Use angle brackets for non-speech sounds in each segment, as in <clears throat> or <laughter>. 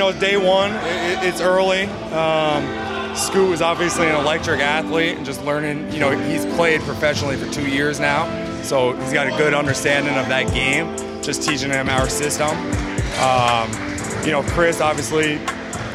know, day one, it, it's early. Um, Scoot is obviously an electric athlete and just learning, you know, he's played professionally for two years now. So he's got a good understanding of that game, just teaching him our system. Um, you know, Kris obviously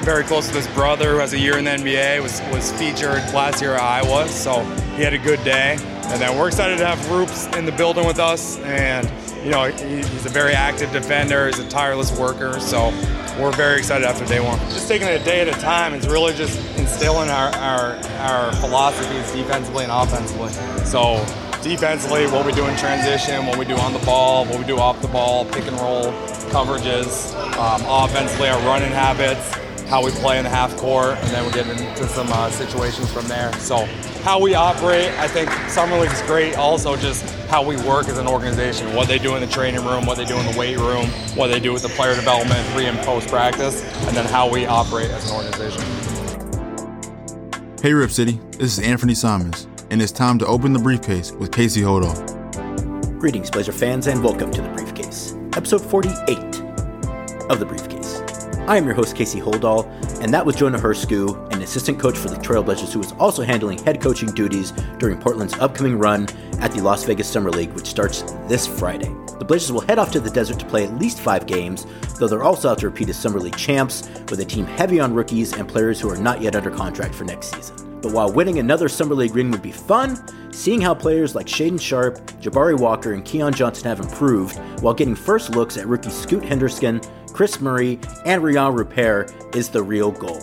very close to his brother who has a year in the NBA, was, was featured last year at Iowa. So he had a good day. And then we're excited to have Roops in the building with us. And, you know, he's a very active defender, he's a tireless worker. So we're very excited after day one. Just taking it a day at a time is really just instilling our, our, our philosophies defensively and offensively. So defensively, what we do in transition, what we do on the ball, what we do off the ball, pick and roll, coverages. Um, offensively, our running habits, how we play in the half court, and then we'll get into some uh, situations from there. So how we operate, I think Summer League is great. Also, just how we work as an organization, what they do in the training room, what they do in the weight room, what they do with the player development, pre and post practice, and then how we operate as an organization. Hey, Rip City, this is Anfernee Simons, and it's time to open the briefcase with Casey Holdahl. Greetings, Blazer fans, and welcome to the briefcase, episode 48 of the briefcase. I am your host, Casey Holdahl, and that was Jonah Herscu, an assistant coach for the Trailblazers who is also handling head coaching duties during Portland's upcoming run at the Las Vegas Summer League, which starts this Friday. The Blazers will head off to the desert to play at least five games, though they're also out to repeat as Summer League champs with a team heavy on rookies and players who are not yet under contract for next season. But while winning another Summer League ring would be fun, seeing how players like Shaedon Sharpe, Jabari Walker, and Keon Johnson have improved while getting first looks at rookie Scoot Henderson, Kris Murray, and Rayan Rupert is the real goal.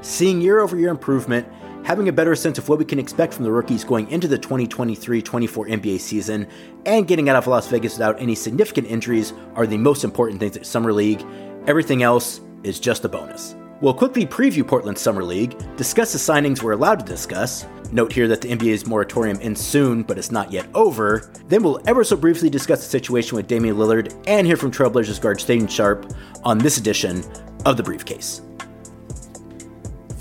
Seeing year over year improvement, having a better sense of what we can expect from the rookies going into the 2023 24 NBA season, and getting out of Las Vegas without any significant injuries are the most important things at Summer League. Everything else is just a bonus. We'll quickly preview Portland's Summer League, discuss the signings we're allowed to discuss, note here that the NBA's moratorium ends soon, but it's not yet over. Then we'll ever so briefly discuss the situation with Damian Lillard and hear from Trailblazers guard Shaedon Sharpe on this edition of The Briefcase.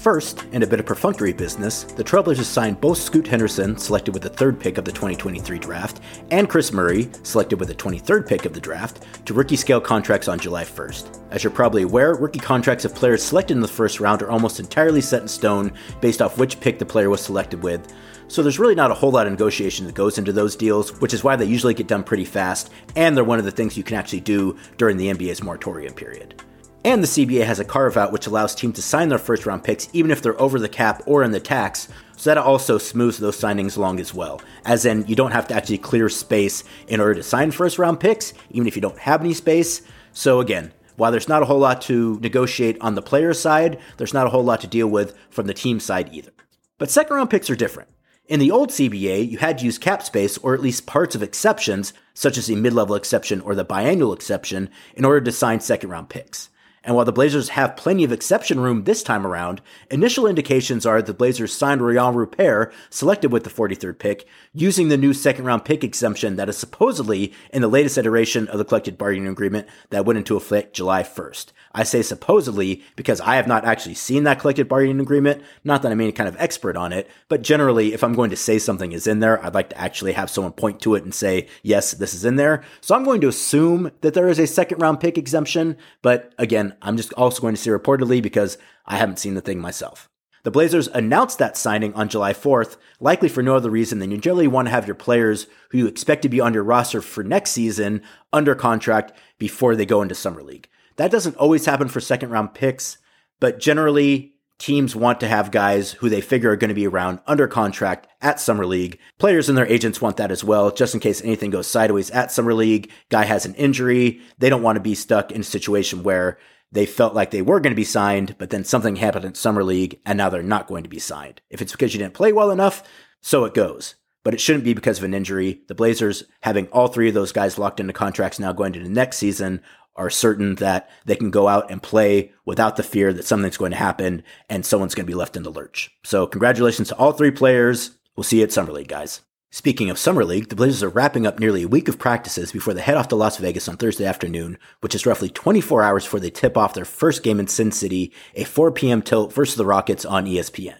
First, in a bit of perfunctory business, the Trailblazers signed both Scoot Henderson, selected with the third pick of the 2023 draft, and Kris Murray, selected with the 23rd pick of the draft, to rookie scale contracts on July 1st. As you're probably aware, rookie contracts of players selected in the first round are almost entirely set in stone based off which pick the player was selected with, so there's really not a whole lot of negotiation that goes into those deals, which is why they usually get done pretty fast, and they're one of the things you can actually do during the NBA's moratorium period. And the CBA has a carve out which allows teams to sign their first round picks even if they're over the cap or in the tax, so that also smooths those signings along as well. As in, you don't have to actually clear space in order to sign first round picks, even if you don't have any space. So again, while there's not a whole lot to negotiate on the player side, there's not a whole lot to deal with from the team side either. But second round picks are different. In the old CBA, you had to use cap space or at least parts of exceptions, such as the mid level exception or the biannual exception, in order to sign second round picks. And while the Blazers have plenty of exception room this time around, initial indications are the Blazers signed Rayan Rupert, selected with the 43rd pick, using the new second round pick exemption that is supposedly in the latest iteration of the collective bargaining agreement that went into effect July 1st. I say supposedly because I have not actually seen that collective bargaining agreement. Not that I'm any kind of expert on it, but generally, if I'm going to say something is in there, I'd like to actually have someone point to it and say, yes, this is in there. So I'm going to assume that there is a second round pick exemption, but again, I'm just also going to say reportedly because I haven't seen the thing myself. The Blazers announced that signing on July 4th, likely for no other reason than you generally want to have your players who you expect to be on your roster for next season under contract before they go into Summer League. That doesn't always happen for second round picks, but generally teams want to have guys who they figure are going to be around under contract at Summer League. Players and their agents want that as well, just in case anything goes sideways at Summer League. Guy has an injury. They don't want to be stuck in a situation where they felt like they were going to be signed, but then something happened in Summer League and now they're not going to be signed. If it's because you didn't play well enough, so it goes. But it shouldn't be because of an injury. The Blazers, having all three of those guys locked into contracts now going into the next season, are certain that they can go out and play without the fear that something's going to happen and someone's going to be left in the lurch. So congratulations to all three players. We'll see you at Summer League, guys. Speaking of Summer League, the Blazers are wrapping up nearly a week of practices before they head off to Las Vegas on Thursday afternoon, which is roughly 24 hours before they tip off their first game in Sin City, a 4 p.m. tilt versus the Rockets on ESPN.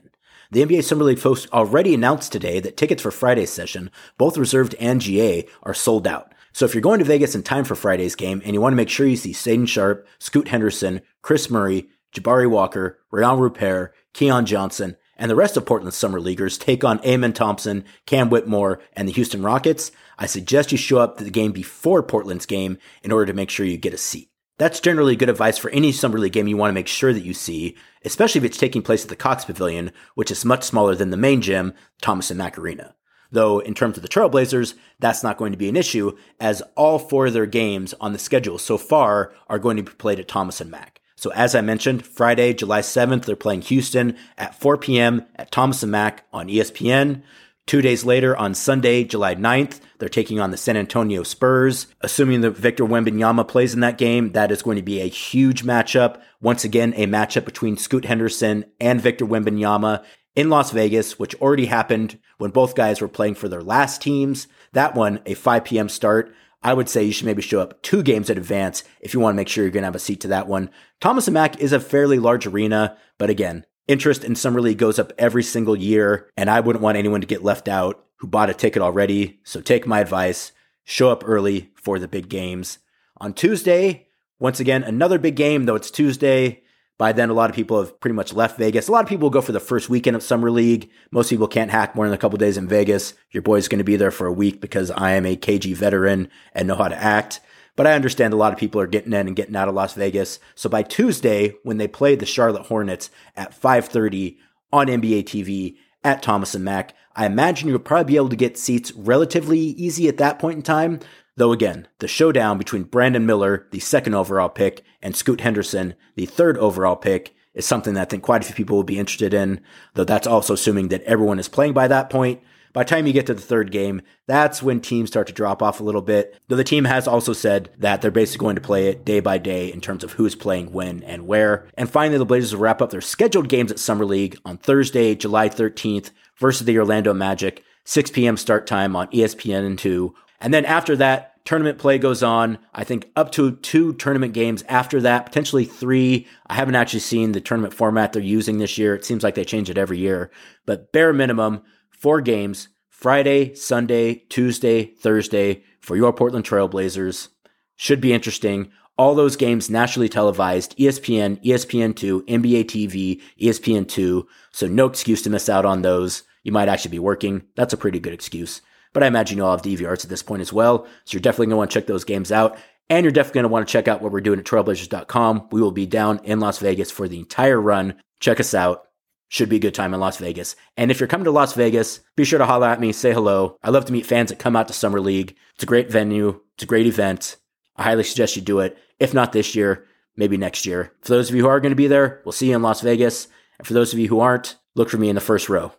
The NBA Summer League folks already announced today that tickets for Friday's session, both reserved and GA, are sold out. So if you're going to Vegas in time for Friday's game and you want to make sure you see Shaedon Sharpe, Scoot Henderson, Kris Murray, Jabari Walker, Rayan Rupert, Keon Johnson, and the rest of Portland's summer leaguers take on Amen Thompson, Cam Whitmore, and the Houston Rockets, I suggest you show up to the game before Portland's game in order to make sure you get a seat. That's generally good advice for any summer league game you want to make sure that you see, especially if it's taking place at the Cox Pavilion, which is much smaller than the main gym, Thomas and Mack Arena. Though, in terms of the Trailblazers, that's not going to be an issue, as all four of their games on the schedule so far are going to be played at Thomas and Mack. So, as I mentioned, Friday, July 7th, they're playing Houston at 4 p.m. at Thomas and Mack on ESPN. Two days later, on Sunday, July 9th, they're taking on the San Antonio Spurs. Assuming that Victor Wembanyama plays in that game, that is going to be a huge matchup. Once again, a matchup between Scoot Henderson and Victor Wembanyama in Las Vegas, which already happened when both guys were playing for their last teams. That one, a 5 p.m. start. I would say you should maybe show up two games in advance if you want to make sure you're going to have a seat to that one. Thomas and Mack is a fairly large arena, but again, interest in Summer League goes up every single year, and I wouldn't want anyone to get left out who bought a ticket already. So take my advice, show up early for the big games. On Tuesday, once again, another big game, though it's Tuesday. By then, a lot of people have pretty much left Vegas. A lot of people go for the first weekend of Summer League. Most people can't hack more than a couple days in Vegas. Your boy's going to be there for a week because I am a KG veteran and know how to act. But I understand a lot of people are getting in and getting out of Las Vegas. So by Tuesday, when they play the Charlotte Hornets at 5:30 on NBA TV at Thomas and Mack, I imagine you'll probably be able to get seats relatively easy at that point in time. Though again, the showdown between Brandon Miller, the second overall pick, and Scoot Henderson, the third overall pick, is something that I think quite a few people will be interested in, though that's also assuming that everyone is playing by that point. By the time you get to the third game, that's when teams start to drop off a little bit. Though the team has also said that they're basically going to play it day by day in terms of who's playing when and where. And finally, the Blazers will wrap up their scheduled games at Summer League on Thursday, July 13th versus the Orlando Magic, 6 p.m. start time on ESPN and 2. And then after that, tournament play goes on. I think up to two tournament games after that, potentially three. I haven't actually seen the tournament format they're using this year. It seems like they change it every year, but bare minimum, four games Friday, Sunday, Tuesday, Thursday for your Portland Trailblazers. Should be interesting. All those games nationally televised ESPN, ESPN2, NBA TV, ESPN2. So no excuse to miss out on those. You might actually be working. That's a pretty good excuse. But I imagine you all have DVRs at this point as well. So you're definitely going to want to check those games out. And you're definitely going to want to check out what we're doing at trailblazers.com. We will be down in Las Vegas for the entire run. Check us out. Should be a good time in Las Vegas. And if you're coming to Las Vegas, be sure to holler at me, say hello. I love to meet fans that come out to Summer League. It's a great venue. It's a great event. I highly suggest you do it. If not this year, maybe next year. For those of you who are going to be there, we'll see you in Las Vegas. And for those of you who aren't, look for me in the first row.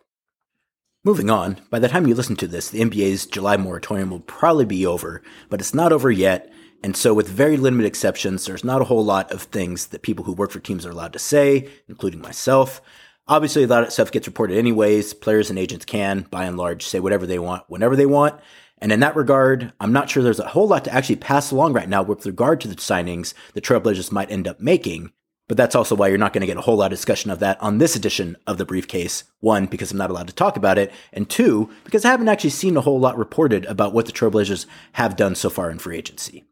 Moving on, by the time you listen to this, the NBA's July moratorium will probably be over, but it's not over yet. And so, with very limited exceptions, there's not a whole lot of things that people who work for teams are allowed to say, including myself. Obviously, a lot of stuff gets reported anyways. Players and agents can, by and large, say whatever they want, whenever they want. And in that regard, I'm not sure there's a whole lot to actually pass along right now with regard to the signings the Trailblazers might end up making. But that's also why you're not going to get a whole lot of discussion of that on this edition of the briefcase. One, because I'm not allowed to talk about it. And two, because I haven't actually seen a whole lot reported about what the Trailblazers have done so far in free agency.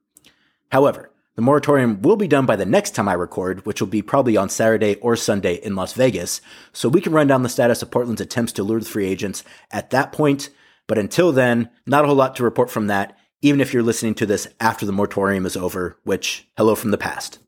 However, the moratorium will be done by the next time I record, which will be probably on Saturday or Sunday in Las Vegas, so we can run down the status of Portland's attempts to lure the free agents at that point. But until then, not a whole lot to report from that, even if you're listening to this after the moratorium is over, which, hello from the past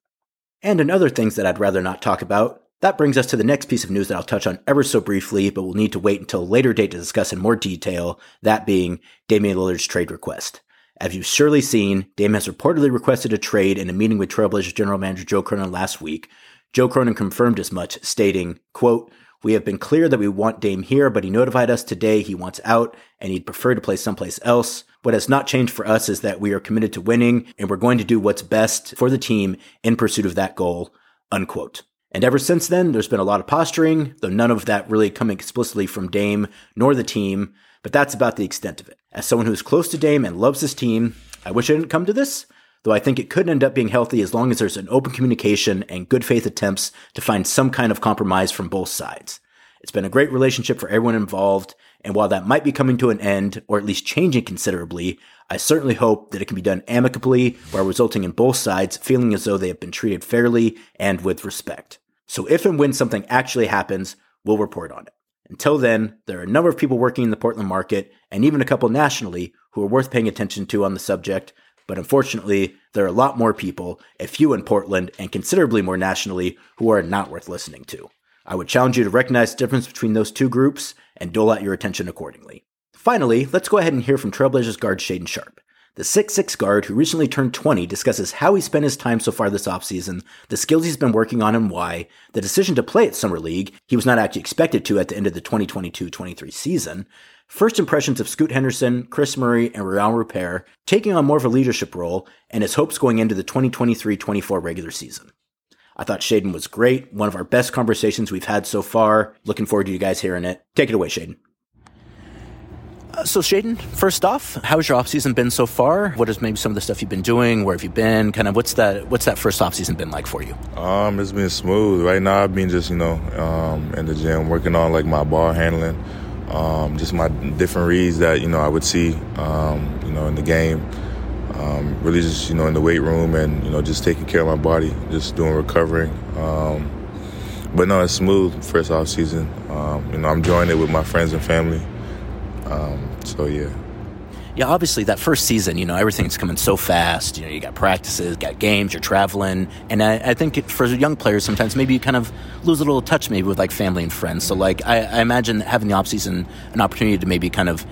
and in other things that I'd rather not talk about. That brings us to the next piece of news that I'll touch on ever so briefly, but we'll need to wait until a later date to discuss in more detail, that being Damian Lillard's trade request. As you've surely seen, Dame has reportedly requested a trade in a meeting with Trailblazers general manager Joe Cronin last week. Joe Cronin confirmed as much, stating, quote, we have been clear that we want Dame here, but he notified us today he wants out and he'd prefer to play someplace else. What has not changed for us is that we are committed to winning and we're going to do what's best for the team in pursuit of that goal, unquote. And ever since then, there's been a lot of posturing, though none of that really coming explicitly from Dame nor the team, but that's about the extent of it. As someone who's close to Dame and loves his team, I wish it didn't come to this, though I think it could end up being healthy as long as there's an open communication and good faith attempts to find some kind of compromise from both sides. It's been a great relationship for everyone involved, and while that might be coming to an end, or at least changing considerably, I certainly hope that it can be done amicably while resulting in both sides feeling as though they have been treated fairly and with respect. So if and when something actually happens, we'll report on it. Until then, there are a number of people working in the Portland market, and even a couple nationally, who are worth paying attention to on the subject. But unfortunately, there are a lot more people, a few in Portland, and considerably more nationally, who are not worth listening to. I would challenge you to recognize the difference between those two groups and dole out your attention accordingly. Finally, let's go ahead and hear from Trailblazers guard Shaedon Sharpe. The 6'6 guard who recently turned 20 discusses how he spent his time so far this offseason, the skills he's been working on and why, the decision to play at Summer League, he was not actually expected to at the end of the 2022 23 season, first impressions of Scoot Henderson, Kris Murray, and Rayan Rupert taking on more of a leadership role, and his hopes going into the 2023 24 regular season. I thought Shaedon was great, one of our best conversations we've had so far. Looking forward to you guys hearing it. Take it away, Shaedon. Uh, so, Shaedon, first off, how has your offseason been so far? What is maybe some of the stuff you've been doing? Where have you been? Kind of what's that what's that first offseason been like for you? Um, it's been smooth. Right now I've been just, you know, um, in the gym working on like my ball handling, um, just my different reads that, you know, I would see um, you know, in the game. Um, really just, you know, in the weight room and, you know, just taking care of my body, just doing recovering. Um, but no, it's smooth first off season. you know, I'm enjoying it with my friends and family. Um, so yeah. Yeah, obviously that first season, you know, everything's coming so fast. You know, you got practices, got games, you're traveling, and I, I think for young players, sometimes maybe you kind of lose a little touch, maybe with like family and friends. So like, I, I imagine having the off season, an opportunity to maybe kind of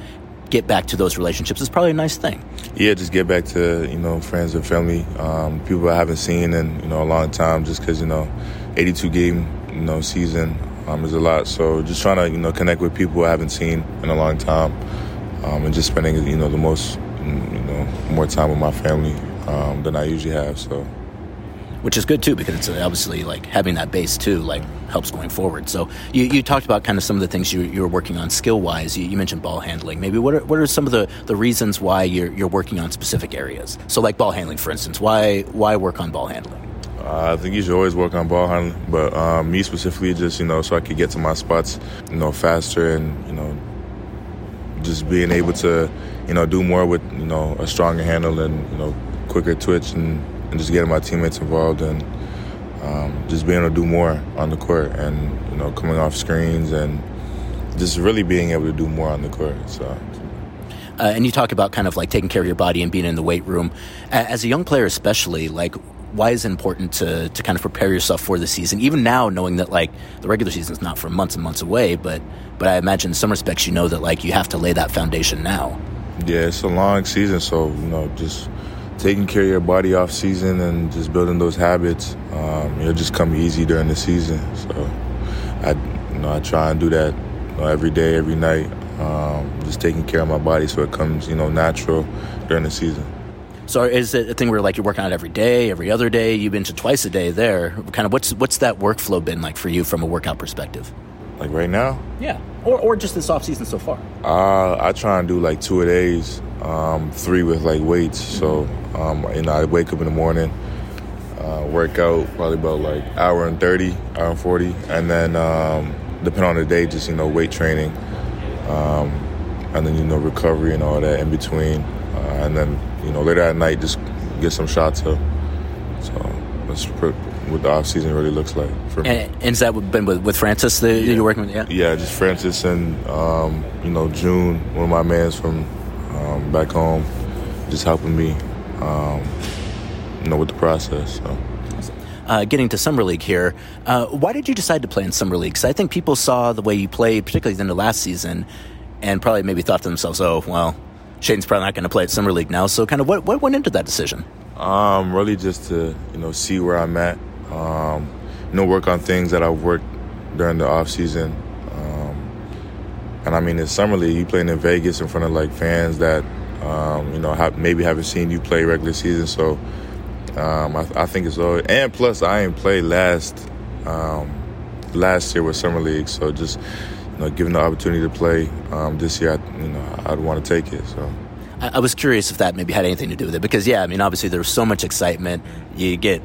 get back to those relationships is probably a nice thing. Yeah, just get back to you know friends and family, um, people I haven't seen in you know a long time. Just because you know, 82 game you know season um, is a lot. So just trying to you know connect with people I haven't seen in a long time, um, and just spending you know the most you know more time with my family um, than I usually have. So. Which is good too, because it's obviously like having that base too, like helps going forward. So you, you talked about kind of some of the things you, you were working on skill wise. You, you, mentioned ball handling. Maybe what are, what are some of the, the reasons why you're, you're working on specific areas? So like ball handling, for instance, why why work on ball handling? Uh, I think you should always work on ball handling, but um, me specifically, just you know, so I could get to my spots, you know, faster and you know, just being able to, you know, do more with you know a stronger handle and you know quicker twitch and, and just getting my teammates involved and um, just being able to do more on the court and you know coming off screens and just really being able to do more on the court. So. Uh, and you talk about kind of like taking care of your body and being in the weight room. As a young player, especially, like why is it important to, to kind of prepare yourself for the season? Even now, knowing that like the regular season is not for months and months away, but but I imagine in some respects you know that like you have to lay that foundation now. Yeah, it's a long season, so you know just taking care of your body off season and just building those habits, um, it'll just come easy during the season. So I you know I try and do that you know, every day, every night, um, just taking care of my body so it comes you know natural during the season. So is it a thing where like you're working out every day, every other day? You've been to twice a day there. Kind of what's what's that workflow been like for you from a workout perspective? Like right now? Yeah, or or just this off season so far. Uh, I try and do like two a days, um, three with like weights. So um, you know, I wake up in the morning, uh, work out probably about like hour and thirty, hour and forty, and then um, depending on the day, just you know weight training, um, and then you know recovery and all that in between, uh, and then you know, later at night, just get some shots up. So that's what the off season really looks like for me. And, and has that been with, with Francis that yeah. you're working with? Yeah, yeah, just Francis and um, you know June, one of my mans from back home, just helping me, um, you know, with the process. So. Uh, getting to summer league here, uh, why did you decide to play in summer league? Because I think people saw the way you played, particularly in the last season, and probably maybe thought to themselves, "Oh, well, Shaedon's probably not going to play at Summer League now. So, kind of what, what went into that decision? Um, really just to you know see where I'm at. Um, you know, work on things that I've worked during the off season. Um, and I mean, in Summer League, you playing in Vegas in front of like fans that um, you know maybe haven't seen you play regular season. So um, I, I, think it's all. And plus, I ain't played last um, last year with Summer League, so just you know, given the opportunity to play um, this year, I, you know, I'd want to take it. So. I, was curious if that maybe had anything to do with it because, yeah, I mean, obviously there was so much excitement. You get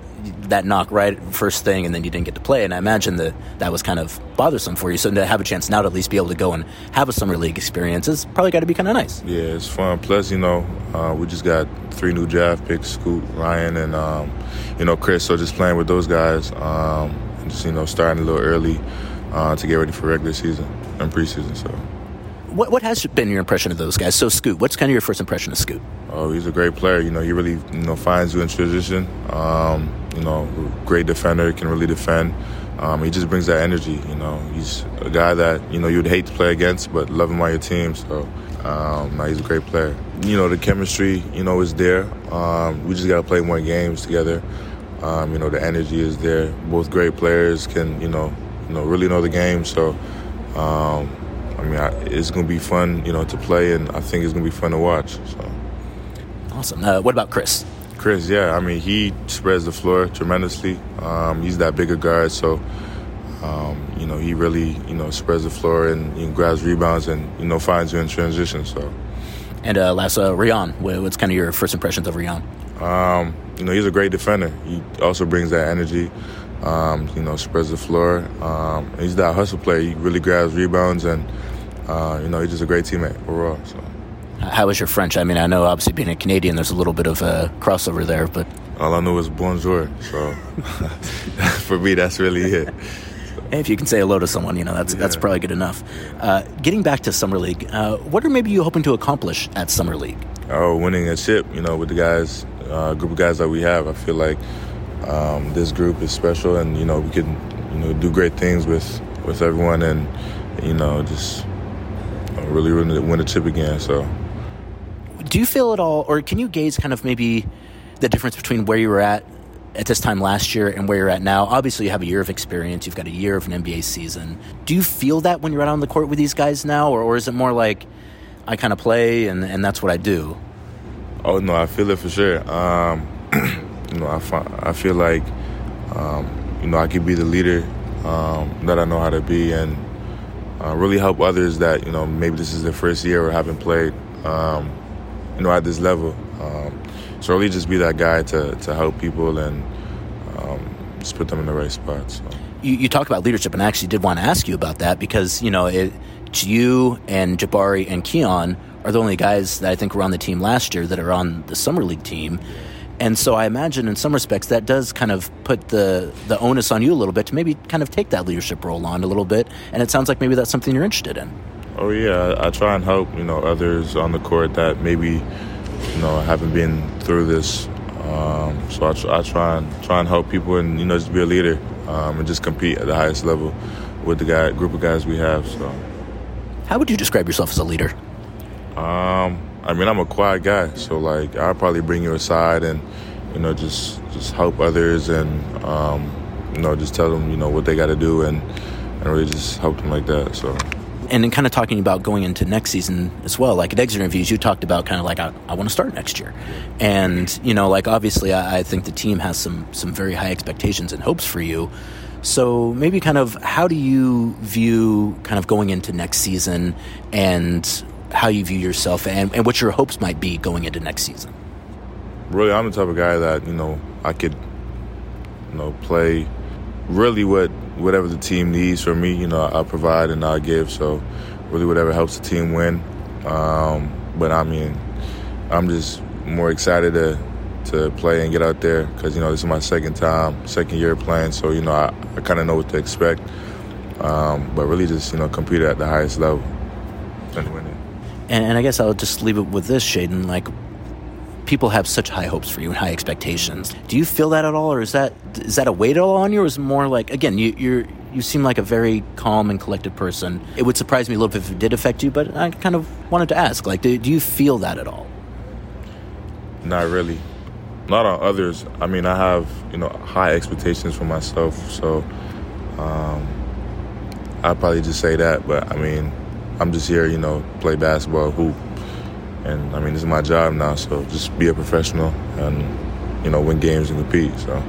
that knock right first thing, and then you didn't get to play. And I imagine that that was kind of bothersome for you. So to have a chance now to at least be able to go and have a summer league experience is probably got to be kind of nice. Yeah, it's fun. Plus, you know, uh, we just got three new draft picks: Scoot, Rayan, and um, you know Kris. So just playing with those guys. Um, just you know starting a little early uh, to get ready for regular season and preseason. So. What, what has been your impression of those guys? So Scoot, what's kind of your first impression of Scoot? Oh, he's a great player. You know, he really you know finds you in transition. Um, you know, great defender, can really defend. Um, he just brings that energy. You know, he's a guy that you know you'd hate to play against, but love him on your team. So, um, he's a great player. You know, the chemistry, you know, is there. Um, we just got to play more games together. Um, you know, the energy is there. Both great players can, you know, you know, really know the game. So, um, I mean, I, it's going to be fun, you know, to play, and I think it's going to be fun to watch. So. Awesome. Uh, what about Kris? Kris, yeah, I mean, he spreads the floor tremendously. Um, he's that bigger guard, so um, you know he really you know spreads the floor and you know, grabs rebounds and you know finds you in transition. So. And uh, last, uh, Rayan. What's kind of your first impressions of Rayan? Um, you know, he's a great defender. He also brings that energy. Um, you know, spreads the floor. Um, he's that hustle player. He really grabs rebounds, and uh, you know, he's just a great teammate overall. So. How was your French? I mean, I know obviously being a Canadian, there's a little bit of a crossover there, but all I knew was bonjour. So <laughs> for me, that's really it. If you can say hello to someone, you know that's yeah. that's probably good enough. Uh, getting back to summer league, uh, what are maybe you hoping to accomplish at summer league? Oh, winning a chip. You know, with the guys, uh, group of guys that we have, I feel like um, this group is special, and you know we can you know do great things with with everyone, and you know just really win a chip again. So do you feel at all, or can you gauge kind of maybe the difference between where you were at at this time last year and where you're at now? Obviously, you have a year of experience. You've got a year of an NBA season. Do you feel that when you're out on the court with these guys now, or, or is it more like I kind of play and, and that's what I do? Oh no, I feel it for sure. Um, <clears throat> you know, I find, I feel like um, you know I could be the leader um, that I know how to be and uh, really help others that you know maybe this is their first year or haven't played. Um, you know, at this level. Um, so really just be that guy to, to help people and just put them in the right spot. So. You, you talked about leadership, and I actually did want to ask you about that because, you know, it, you and Jabari and Keon are the only guys that I think were on the team last year that are on the Summer League team. And so I imagine in some respects that does kind of put the, the onus on you a little bit to maybe kind of take that leadership role on a little bit. And it sounds like maybe that's something you're interested in. Oh yeah, I, try and help you know others on the court that maybe you know haven't been through this. Um, so I, tr- I, try and try and help people and you know just be a leader um, and just compete at the highest level with the guy group of guys we have. So, how would you describe yourself as a leader? Um, I mean, I'm a quiet guy, so like I'll probably bring you aside and you know just just help others and um, you know just tell them you know what they got to do and and really just help them like that. So and then kind of talking about going into next season as well. Like at exit interviews, you talked about kind of like I, I want to start next year, and you know, like obviously, I, I, think the team has some some very high expectations and hopes for you. So maybe kind of how do you view kind of going into next season and how you view yourself and, and what your hopes might be going into next season? Really, I'm the type of guy that you know I could you know play really what whatever the team needs from me, you know, I provide and I give. So really, whatever helps the team win. Um, but I mean, I'm just more excited to to play and get out there because you know this is my second time, second year playing. So you know, I, I kind of know what to expect. Um, but really, just you know, compete at the highest level and win. And, and I guess I'll just leave it with this, Shaedon. Like, people have such high hopes for you and high expectations. Do you feel that at all, or is that is that a weight at all on you, or is it more like again you you you seem like a very calm and collected person? It would surprise me a little bit if it did affect you, but I kind of wanted to ask, like, do, do you feel that at all? Not really, not on others. I mean, I have you know high expectations for myself, so um, I'd probably just say that. But I mean, I'm just here, you know, play basketball, hoop and I mean, this is my job now, so just be a professional and, you know, win games and compete. So.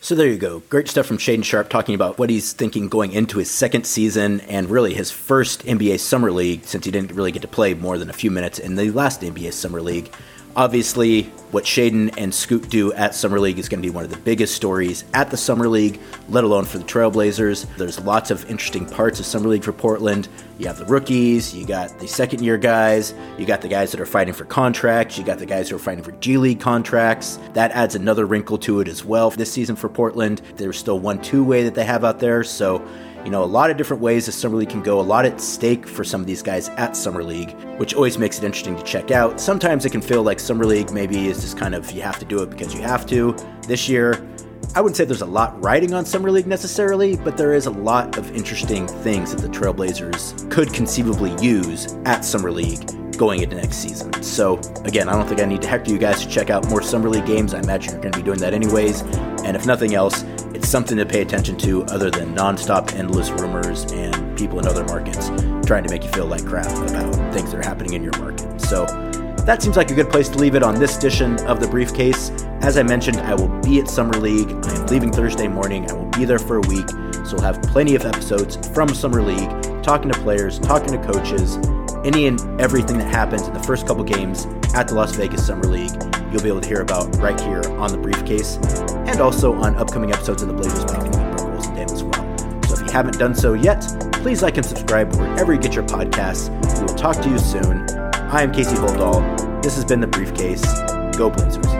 So there you go. Great stuff from Shaedon Sharpe talking about what he's thinking going into his second season and really his first NBA Summer League since he didn't really get to play more than a few minutes in the last NBA Summer League. Obviously, what Shaedon and Scoot do at Summer League is going to be one of the biggest stories at the Summer League, let alone for the Trailblazers. There's lots of interesting parts of Summer League for Portland. You have the rookies, you got the second year guys, you got the guys that are fighting for contracts, you got the guys who are fighting for G League contracts. That adds another wrinkle to it as well this season for Portland. There's still one two way that they have out there, so you know, a lot of different ways the Summer League can go, a lot at stake for some of these guys at Summer League, which always makes it interesting to check out. Sometimes it can feel like Summer League maybe is just kind of you have to do it because you have to. This year, I wouldn't say there's a lot riding on Summer League necessarily, but there is a lot of interesting things that the Trailblazers could conceivably use at Summer League going into next season. So, again, I don't think I need to hector you guys to check out more Summer League games. I imagine you're going to be doing that anyways. And if nothing else, it's something to pay attention to other than nonstop, endless rumors and people in other markets trying to make you feel like crap about things that are happening in your market. So that seems like a good place to leave it on this edition of the briefcase. As I mentioned, I will be at Summer League. I am leaving Thursday morning. I will be there for a week, so we'll have plenty of episodes from Summer League, talking to players, talking to coaches, any and everything that happens in the first couple games at the Las Vegas Summer League you'll be able to hear about right here on the briefcase and also on upcoming episodes of the Blazers Balcony with Mark Rolls and Dan as well. So if you haven't done so yet, please like and subscribe wherever you get your podcasts. We will talk to you soon. I am Casey Holdahl. This has been The Briefcase. Go Blazers.